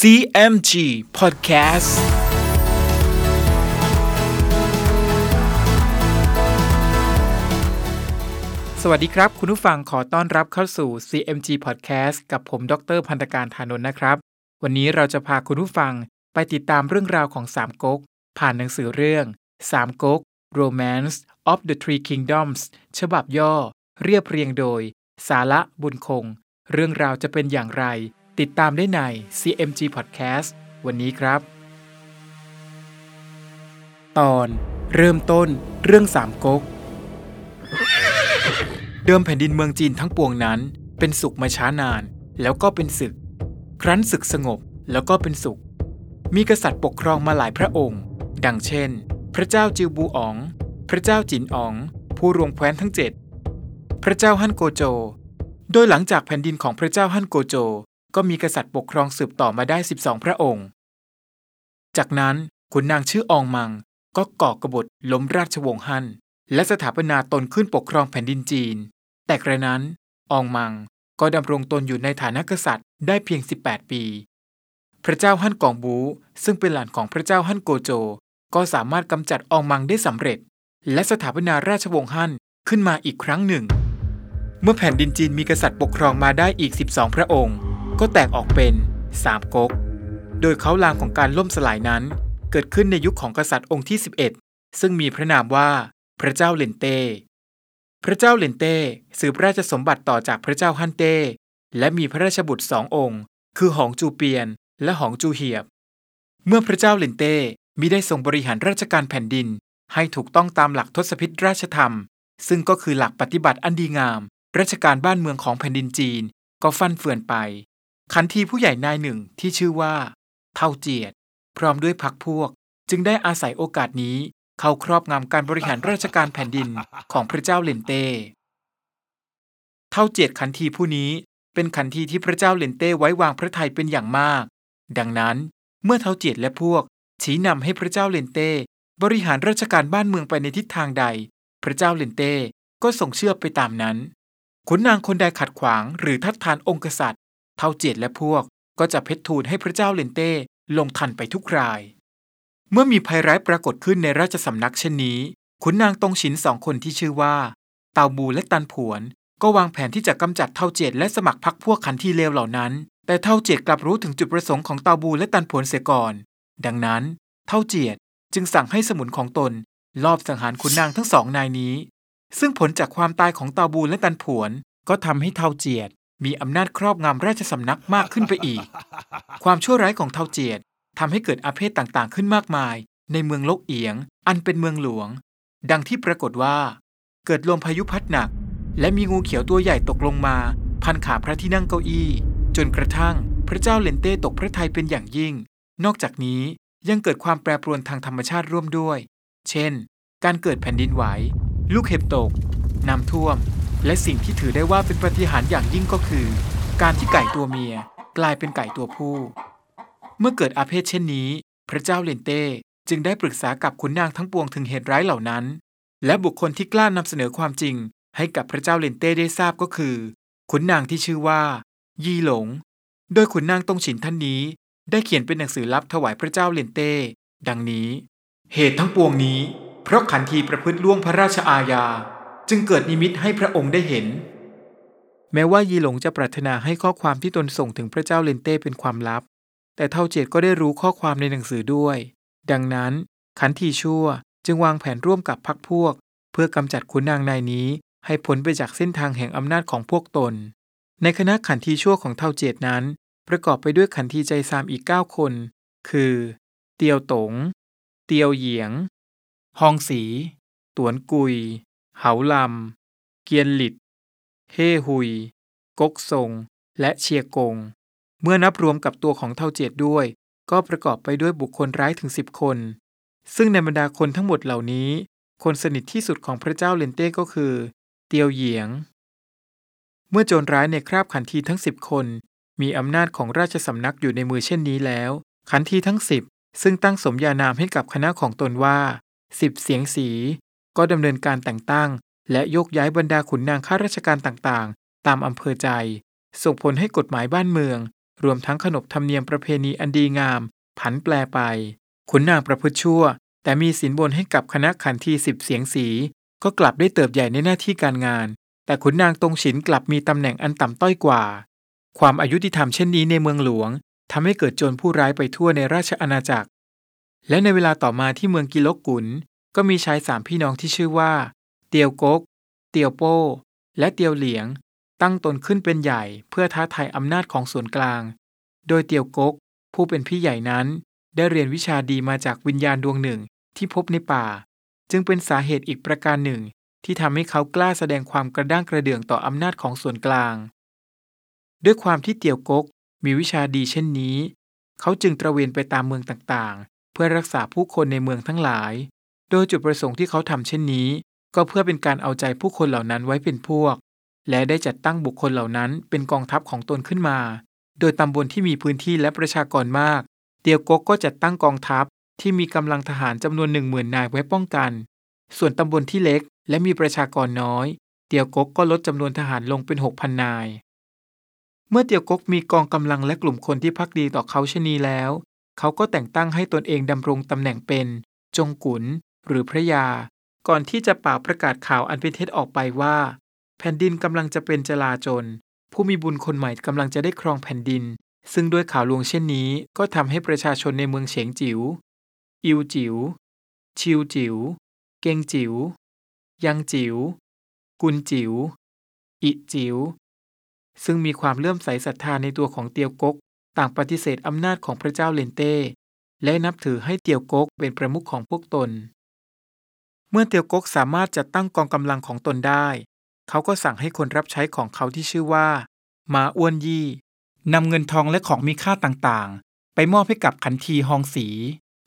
CMG Podcast สวัสดีครับ คุณผู้ฟังขอต้อนรับเข้าสู่ CMG Podcast กับผม ดรพันธการธานนท์นะครับ วันนี้เราจะพาคุณผู้ฟังไปติดตามเรื่องราวของสามก๊ก ผ่านหนังสือเรื่องสามก๊ก Romance of the Three Kingdoms ฉบับย่อ เรียบเรียงโดย สาระบุญคง เรื่องราวจะเป็นอย่างไร ติดตามได้ใน CMG Podcast วันนี้ครับ ตอนเริ่มต้นเรื่องสามก๊ก เดิมแผ่นดินเมืองจีนทั้งปวงนั้น เป็นสุขมาช้านาน แล้วก็เป็นศึก ครั้นศึกสงบแล้วก็เป็นสุข มีกษัตริย์ปกครองมาหลายพระองค์ ดังเช่น พระเจ้าจิวบูอ๋อง พระเจ้าจินอ๋อง ผู้รวงแคว้นทั้งเจ็ดพระเจ้าฮั่นโกโจ โดยหลังจากแผ่นดินของพระเจ้าฮั่นโกโจ ก็มีกษัตริย์ปกครองสืบต่อมาได้ 12 พระองค์ จากนั้นขุนนางชื่ออองมัง ก็ก่อกบฏล้มราชวงศ์ฮั่นและสถาปนาตนขึ้นปกครองแผ่นดินจีน แต่กระนั้นอองมังก็ดำรงตนอยู่ในฐานะกษัตริย์ได้เพียง 18 ปี พระเจ้าฮั่นกองบู ซึ่งเป็นหลานของพระเจ้าฮั่นโกโจ ก็สามารถกำจัดอองมังได้สำเร็จ และสถาปนาราชวงศ์ฮั่นขึ้นมาอีกครั้งหนึ่ง เมื่อแผ่นดินจีนมีกษัตริย์ปกครองมาได้อีก 12 พระองค์ ก็แตกออกเป็นสามก๊ก โดยเขาลางของการล่มสลายนั้น เกิดขึ้นในยุคของกษัตริย์องค์ที่ 11 ซึ่งมีพระนามว่าพระเจ้าเลนเต้ พระเจ้าเลนเต้สืบราชสมบัติต่อจากพระเจ้าฮันเต้ และมีพระราชบุตรสององค์ คือหองจูเปียน และหองจูเหียบ เมื่อพระเจ้าเลนเต้มิได้ทรงบริหารราชการแผ่นดิน ให้ถูกต้องตามหลักทศพิธราชธรรม ซึ่งก็คือหลักปฏิบัติอันดีงาม ราชการบ้านเมืองของแผ่นดินจีนก็ฟั่นเฟือนไป ขันทีผู้ใหญ่นายหนึ่งที่ชื่อว่า เท่าเจียด พร้อมด้วยพักพวก จึงได้อาศัยโอกาสนี้ เข้าครอบงำการบริหารราชการแผ่นดินของพระเจ้าเลนเต้ เทาเจียดขันทีผู้นี้เป็นขันทีที่พระเจ้าเลนเต้ไว้วางพระทัยเป็นอย่างมาก ดังนั้นเมื่อเทาเจียดและพวก ชี้นำให้พระเจ้าเลนเต้ บริหารราชการบ้านเมืองไปในทิศทางใด พระเจ้าเลนเต้ก็ทรงเชื่อไปตามนั้นขุนนางคนใดขัดขวางหรือทัดทานองค์กษัตริย์ เทาเจียดและพวกก็จะเพ็ดทูลให้พระเจ้าเลนเต้ลงทัณฑ์ไปทุกราย เมื่อมีภัยร้ายปรากฏขึ้นในราชสำนักเช่นนี้ขุนนางตรงฉินสองคนที่ชื่อว่า เตาบูและตันผวน ก็วางแผนที่จะกำจัดเท่าเจียดและสมัครพรรคพวกขันทีเลวเหล่านั้น แต่เท่าเจียดกลับรู้ถึงจุดประสงค์ของเตาบูและตันผวนเสียก่อน ดังนั้น เท่าเจียดจึงสั่งให้สมุนของตน ลอบสังหารขุนนางทั้งสองนายนี้ ซึ่งผลจากความตายของเตาบูและตันผวน ก็ทำให้เท่าเจียด มีอำนาจครอบงำราชสำนักมากขึ้นไปอีก ความชั่วร้ายของเทาเจียดทำให้เกิดอาเพศต่างๆ ขึ้นมากมาย ในเมืองลกเอียง อันเป็นเมืองหลวง ดังที่ปรากฏว่า เกิดลมพายุพัดหนัก และมีงูเขียวตัวใหญ่ตกลงมา พันขาพระที่นั่งเก้าอี้ จนกระทั่งพระเจ้าเลนเต้ตกพระทัยเป็นอย่างยิ่ง นอกจากนี้ยังเกิดความแปรปรวนทางธรรมชาติร่วมด้วย เช่น การเกิดแผ่นดินไหว ลูกเห็บตก น้ำท่วม และสิ่งที่ถือได้ว่าเป็นปฏิหารอย่างยิ่งก็คือ การที่ไก่ตัวเมียกลายเป็นไก่ตัวผู้ เมื่อเกิดอาเพศเช่นนี้ พระเจ้าเลนเต้จึงได้ปรึกษากับขุนนางทั้งปวงถึงเหตุร้ายเหล่านั้น และบุคคลที่กล้านำเสนอความจริง ให้กับพระเจ้าเลนเต้ได้ทราบก็คือขุนนางที่ชื่อว่า ยี่หลง โดยขุนนางตงฉินท่านนี้ ได้เขียนเป็นหนังสือลับถวายพระเจ้าเลนเต้ ดังนี้ เหตุทั้งปวงนี้ เพราะขันทีประพฤติล่วงพระราชอาญา จึงเกิดนิมิตให้พระองค์ได้เห็น แม้ว่ายีหลงจะปรารถนาให้ข้อความที่ตนส่งถึงพระเจ้าเลนเต้เป็นความลับ แต่เท่าเจตก็ได้รู้ข้อความในหนังสือด้วย ดังนั้น ขันทีชั่วจึงวางแผนร่วมกับพรรคพวก เพื่อกำจัดขุนนางนายนี้ ให้พ้นไปจากเส้นทางแห่งอำนาจของพวกตน ในคณะขันทีชั่วของเท่าเจตนั้น ประกอบไปด้วยขันทีใจซามอีก 9 คน คือ เตียวตง เตียวเหยียง ฮองสี ตวนกุย เหาลำ เกียนหลิด เฮ่หุยกกซง และเชียกง เมื่อนับรวมกับตัวของเท่าเจตด้วย ก็ประกอบไปด้วยบุคคลร้ายถึงสิบคน ซึ่งในบรรดาคนทั้งหมดเหล่านี้ คนสนิทที่สุดของพระเจ้าเลนเต้ก็คือ เตียวเหยียง เมื่อโจรร้ายในคราบขันทีทั้งสิบคน มีอำนาจของราชสำนักอยู่ในมือเช่นนี้แล้ว ขันทีทั้งสิบซึ่งตั้งสมญานามให้กับคณะของตนว่าสิบเสียงสี ก็ดำเนินการแต่งตั้ง และยกย้ายบรรดาขุนนางข้าราชการต่างๆ ตามอำเภอใจ ส่งผลให้กฎหมายบ้านเมือง รวมทั้งขนบธรรมเนียมประเพณีอันดีงาม ผันแปรไป ขุนนางประพฤติชั่ว แต่มีสินบนให้กับคณะขันทีสิบเสียงสี ก็กลับได้เติบใหญ่ในหน้าที่การงาน แต่ขุนนางตรงฉินกลับมีตำแหน่งอันต่ำต้อยกว่า ความอายุติธรรมเช่นนี้ในเมืองหลวงทำให้เกิดโจรผู้ร้ายไปทั่วในราชอาณาจักร และในเวลาต่อมาที่เมืองกิโลกกุน ก็มีชายสามพี่น้องที่ชื่อว่า เตียวกก เตียวโป้ และเตียวเหลียง ตั้งตนขึ้นเป็นใหญ่เพื่อท้าทายอำนาจของส่วนกลาง โดยเตียวกก ผู้เป็นพี่ใหญ่นั้น ได้เรียนวิชาดีมาจากวิญญาณดวงหนึ่งที่พบในป่า จึงเป็นสาเหตุอีกประการหนึ่ง ที่ทำให้เขากล้าแสดงความกระด้างกระเดื่องต่ออำนาจของส่วนกลาง ด้วยความที่เตียวกกมีวิชาดีเช่นนี้ เขาจึงตระเวนไปตามเมืองต่างๆ เพื่อรักษาผู้คนในเมืองทั้งหลาย โดยจุดประสงค์ที่เขาทำเช่นนี้ ก็เพื่อเป็นการเอาใจผู้คนเหล่านั้นไว้เป็นพวก และได้จัดตั้งบุคคลเหล่านั้นเป็นกองทัพของตนขึ้นมา โดยตำบลที่มีพื้นที่และประชากรมาก เตียวกกก็จัดตั้งกองทัพที่มีกำลังทหารจำนวนหนึ่งหมื่นนายไว้ป้องกัน ส่วนตำบลที่เล็กและมีประชากรน้อย เตียวกกก็ลดจำนวนทหารลงเป็นหกพันนาย เมื่อเตียวกกมีกองกำลังและกลุ่มคนที่พักดีต่อเขาชนีแล้ว เขาก็แต่งตั้งให้ตนเองดำรงตำแหน่งเป็น จงกุน หรือพระยา ก่อนที่จะป่าประกาศข่าวอันเป็นเท็จออกไปว่า แผ่นดินกำลังจะเป็นจลาจล ผู้มีบุญคนใหม่กำลังจะได้ครองแผ่นดิน ซึ่งด้วยข่าวลวงเช่นนี้ ก็ทำให้ประชาชนในเมืองเฉียงจิว๋ว อิวจิว๋ว ชิวจิว๋ว เกงจิว๋ว ยังจิว๋ว กุนจิว๋ว อิจิว๋ว ซึ่งมีความเลื่อมใสศรัทธาในตัวของเตียวกก ต่างปฏิเสธอำนาจของพระเจ้าเลนเต้และนับถือให้เตียวกกเป็นประมุขของพวกตน เมื่อเตียวกกสามารถจัดตั้งกองกำลังของตนได้ เขาก็สั่งให้คนรับใช้ของเขาที่ชื่อว่ามาอ้วนยี่นำเงินทองและของมีค่าต่างๆ ไปมอบให้กับขันทีฮองสี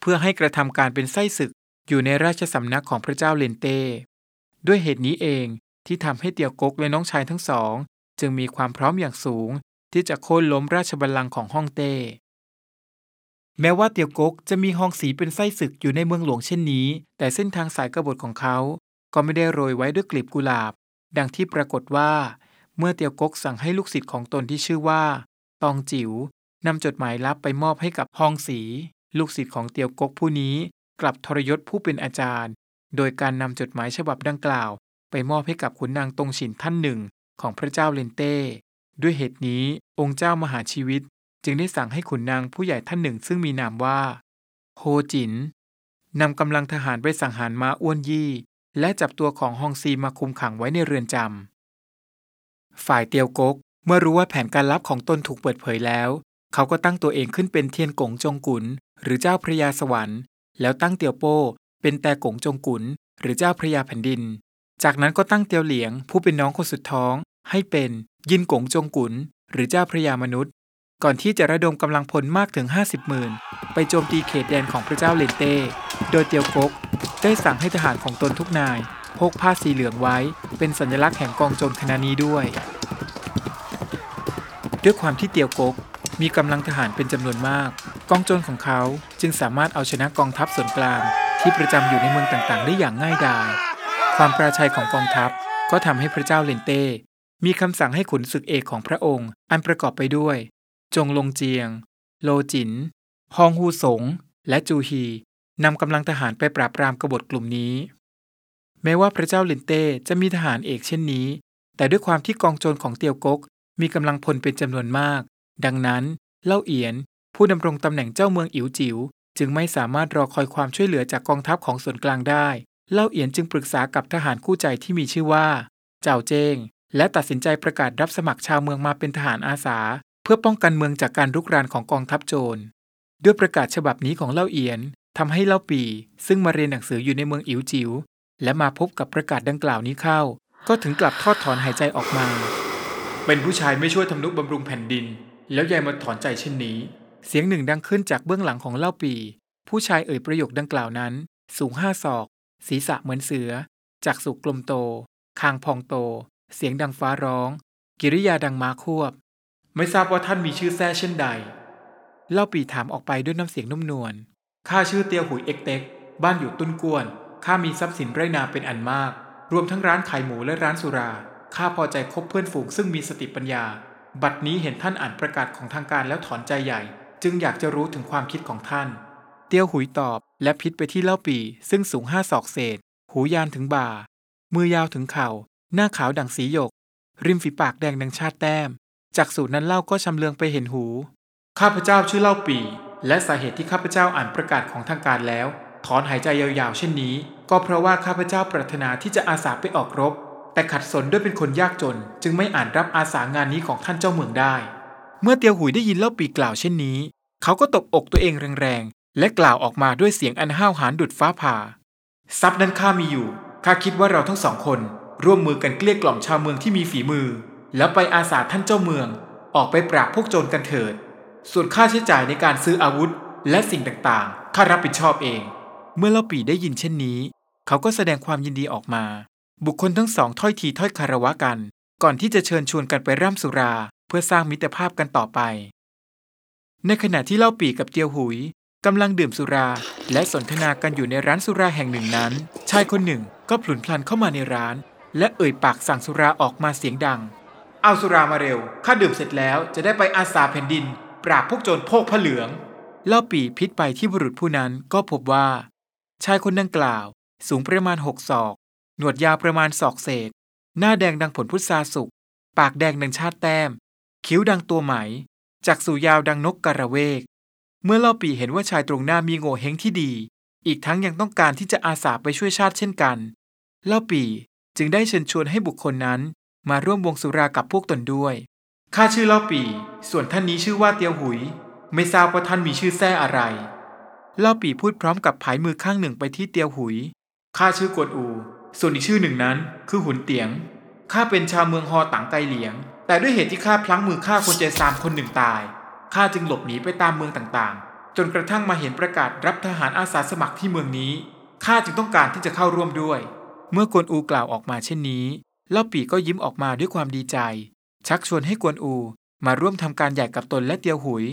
เพื่อให้กระทำการเป็นไส้ศึกอยู่ในราชสำนักของพระเจ้าเลนเต้ ด้วยเหตุนี้เองที่ทำให้เตียวกกและน้องชายทั้งสอง จึงมีความพร้อมอย่างสูงที่จะโค่นล้มราชบัลลังก์ของฮ่องเต้ แม้ว่าเตียวกกจะมีฮองสีเป็นไส้ศึกอยู่ในเมืองหลวงเช่นนี้ แต่เส้นทางสายกบฏของเขา ก็ไม่ได้โรยไว้ด้วยกลีบกุหลาบ ดังที่ปรากฏว่า เมื่อเตียวกกสั่งให้ลูกศิษย์ของตนที่ชื่อว่า ตองจิว๋วนำจดหมายลับไปมอบให้กับฮองสี ลูกศิษย์ของเตียวกกผู้นี้กลับทรยศผู้เป็นอาจารย์ โดยการนำจดหมายฉบับดังกล่าว ไปมอบให้กับขุนนางตงฉินท่านหนึ่ง ของพระเจ้าเลนเต้ ด้วยเหตุนี้องค์เจ้ามหาชีวิต จึงได้สั่งให้ขุนนางผู้ใหญ่ท่านหนึ่งซึ่งมีนามว่า โฮจินนำกำลังทหารไปสังหารมาอ้วนยี่ และจับตัวของฮองซีมาคุมขังไว้ในเรือนจำฝ่ายเตียวกกเมื่อรู้ว่าแผนการลับของตนถูกเปิดเผยแล้ว เขาก็ตั้งตัวเองขึ้นเป็นเทียนกงจงกุนหรือเจ้าพระยาสวรรค์ แล้วตั้งเตียวโป้ เป็นแต่กงจงกุนหรือเจ้าพระยาแผ่นดิน จากนั้นก็ตั้งเตียวเหลียง ผู้เป็นน้องคนสุดท้อง ให้เป็นยินกงจงกุนหรือเจ้าพระยามนุษย์ ก่อนที่จะระดมกำลังพลมากถึง 50หมื่นไปโจมตีเขตแดนของพระเจ้าเลนเต้ โดยเตียวกกได้สั่งให้ทหารของตนทุกนาย พกผ้าสีเหลืองไว้ เป็นสัญลักษณ์แห่งกองโจรคณะนี้ด้วย ด้วยความที่เตียวกกมีกำลังทหารเป็นจำนวนมาก กองโจรของเขาจึงสามารถเอาชนะกองทัพส่วนกลาง ที่ประจำอยู่ในเมืองต่างๆ ได้อย่างง่ายดาย ความปราชัยของกองทัพก็ทำให้พระเจ้าเลนเต้มีคำสั่งให้ขุนศึกเอกของพระองค์ อันประกอบไปด้วย จงลงเจียง โลติด ฮองฮูสง และจูฮีนำกำลังทหารไปปราบปรามกบฏกลุ่มนี้ แม้ว่าพระเจ้าเลนเต้จะมีทหารเอกเช่นนี้ แต่ด้วยความที่กองโจรของเตียวก๊ก มีกำลังพลเป็นจำนวนมาก ดังนั้น เล่าเอียน ผู้ดำรงตำแหน่งเจ้าเมืองอิ๋วจิ๋วจึงไม่สามารถรอคอยความช่วยเหลือจากกองทัพของส่วนกลางได้ เล่าเอียนจึงปรึกษากับทหารคู่ใจที่มีชื่อว่า เจาเจ้ง และตัดสินใจประกาศรับสมัครชาวเมืองมาเป็นทหารอาสา เพื่อป้องกันเมืองจากการรุกรานของกองทัพโจร ด้วยประกาศฉบับนี้ของเล่าเอียนทำให้เล่าปี ซึ่งมาเรียนหนังสืออยู่ในเมืองอิ๋วจิ๋วและมาพบกับประกาศดังกล่าวนี้เข้า ก็ถึงกลับทอดถอนหายใจออกมา เป็นผู้ชายไม่ช่วยทำนุบำรุงแผ่นดิน แล้วยายมาถอนใจเช่นนี้ เสียงหนึ่งดังขึ้นจากเบื้องหลังของเล่าปี ผู้ชายเอ่ยประโยคดังกล่าวนั้น สูงห้าศอก ศีรษะเหมือนเสือ จากสุกกลมโต คางพองโต เสียงดังฟ้าร้อง กิริยาดังมาควบ ไม่ทราบว่าท่านมีชื่อแท้เช่นใด เล่าปีถามออกไปด้วยน้ำเสียงนุ่มนวล ข้าชื่อเตียวหุยเอกเต็ก บ้านอยู่ตุ้นกวน ข้ามีทรัพย์สินไรนาเป็นอันมาก รวมทั้งร้านขายหมูและร้านสุรา ข้าพอใจคบเพื่อนฝูงซึ่งมีสติปัญญา บัดนี้เห็นท่านอ่านประกาศของทางการแล้วถอนใจใหญ่ จึงอยากจะรู้ถึงความคิดของท่าน เตียวหุยตอบและพิษไปที่เล่าปีซึ่งสูงห้าศอกเศษ หูยานถึงบ่า มือยาวถึงเข่า หน้าขาวดังสีหยก ริมฝีปากแดงดังชาติแต้ม จากสูตรนั้นเล่าก็ชำเลืองไปเห็นหู ข้าพเจ้าชื่อเล่าปี และสาเหตุที่ข้าพเจ้าอ่านประกาศของทางการแล้ว ถอนหายใจยาวๆ เช่นนี้ ก็เพราะว่าข้าพเจ้าปรารถนาที่จะอาสาไปออกรบ แต่ขัดสนด้วยเป็นคนยากจน จึงไม่อ่านรับอาสางานนี้ของท่านเจ้าเมืองได้ เมื่อเตียวหุยได้ยินเล่าปีกล่าวเช่นนี้ เขาก็ตบอกตัวเองแรงๆและกล่าวออกมาด้วยเสียงอันห้าวหาญดุดฟ้าผ่าทรัพย์นั้นข้ามีอยู่ข้าคิดว่าเราทั้งสองคน ร่วมมือกันเกลี้ยกล่อมชาวเมืองที่มีฝีมือ แล้วไปอาสาท่านเจ้าเมือง ออกไปปราบพวกโจรกันเถิด ส่วนค่าใช้จ่ายในการซื้ออาวุธ และสิ่งต่างๆข้ารับผิดชอบเอง เมื่อเล่าปีได้ยินเช่นนี้ เขาก็แสดงความยินดีออกมา บุคคลทั้งสองถ้อยทีถ้อยคารวะกัน ก่อนที่จะเชิญชวนกันไปร่ำสุรา เพื่อสร้างมิตรภาพกันต่อไป ในขณะที่เล่าปีกับเตียวหุยกำลังดื่มสุรา และสนทนากันอยู่ในร้านสุราแห่งหนึ่งนั้น ชายคนหนึ่งก็ผลุนพลันเข้ามาในร้าน และเอ่ยปากสั่งสุราออกมาเสียงดัง เอาสุรามาเร็ว ข้าดื่มเสร็จแล้วจะได้ไปอาสาแผ่นดิน ปราบพวกโจรโพกผ้าเหลือง เล่าปีพิษไปที่บุรุษผู้นั้นก็พบว่า ชายคนดังกล่าว สูงประมาณหกศอก หนวดยาวประมาณศอกเศษ หน้าแดงดังผลพุทราสุก ปากแดงดังชาติแต้ม คิ้วดังตัวไหมจักษุยาวดังนกกระเวก เมื่อเล่าปีเห็นว่าชายตรงหน้ามีโง่เฮงที่ดี อีกทั้งยังต้องการที่จะอาสาไปช่วยชาติเช่นกัน เล่าปีจึงได้เชิญชวนให้บุคคลนั้น มาร่วมวงสุรากับพวกตนด้วยข้าชื่อเล่าปี ส่วนท่านนี้ชื่อว่าเตียวหุย ไม่ทราบว่าท่านมีชื่อแท้อะไร เล่าปีพูดพร้อมกับผายมือข้างหนึ่งไปที่เตียวหุย ข้าชื่อกวนอู ส่วนอีกชื่อหนึ่งนั้น คือหุนเตียง ข้าเป็นชาวเมืองฮอตังไกเหลียง แต่ด้วยเหตุที่ข้าพลั้งมือฆ่าคนใจซามคนหนึ่งตาย ข้าจึงหลบหนีไปตามเมืองต่างๆ จนกระทั่งมาเห็นประกาศรับทหารอาสาสมัครที่เมืองนี้ ข้าจึงต้องการที่จะเข้าร่วมด้วย เมื่อกวนอูกล่าวออกมาเช่นนี้ เล่าปีก็ยิ้มออกมาด้วยความดีใจ ชักชวนให้กวนอูมาร่วมทำการใหญ่กับตนและเตียวหุย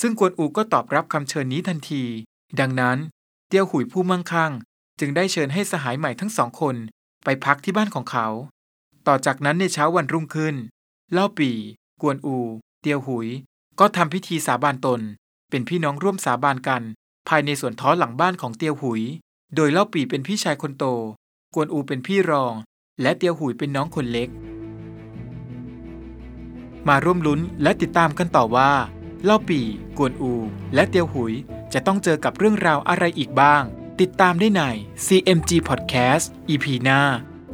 ซึ่งกวนอูก็ตอบรับคำเชิญนี้ทันที ดังนั้น เตียวหุยผู้มั่งคั่ง จึงได้เชิญให้สหายใหม่ทั้งสองคนไปพักที่บ้านของเขา ต่อจากนั้นในเช้าวันรุ่งขึ้น เล่าปี กวนอู เตียวหุย ก็ทำพิธีสาบานตน เป็นพี่น้องร่วมสาบานกัน ภายในสวนท้อหลังบ้านของเตียวหุย โดยเล่าปีเป็นพี่ชายคนโต กวนอูเป็นพี่รอง และเตียวหุยเป็นน้องคนเล็ก มาร่วมลุ้นและติดตามกันต่อว่า เล่าปีกวนอู และเตียวหุยจะต้องเจอกับเรื่องราวอะไรอีกบ้าง ติดตามได้ใน CMG Podcast EP หน้า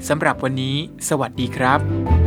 สำหรับวันนี้ สวัสดีครับ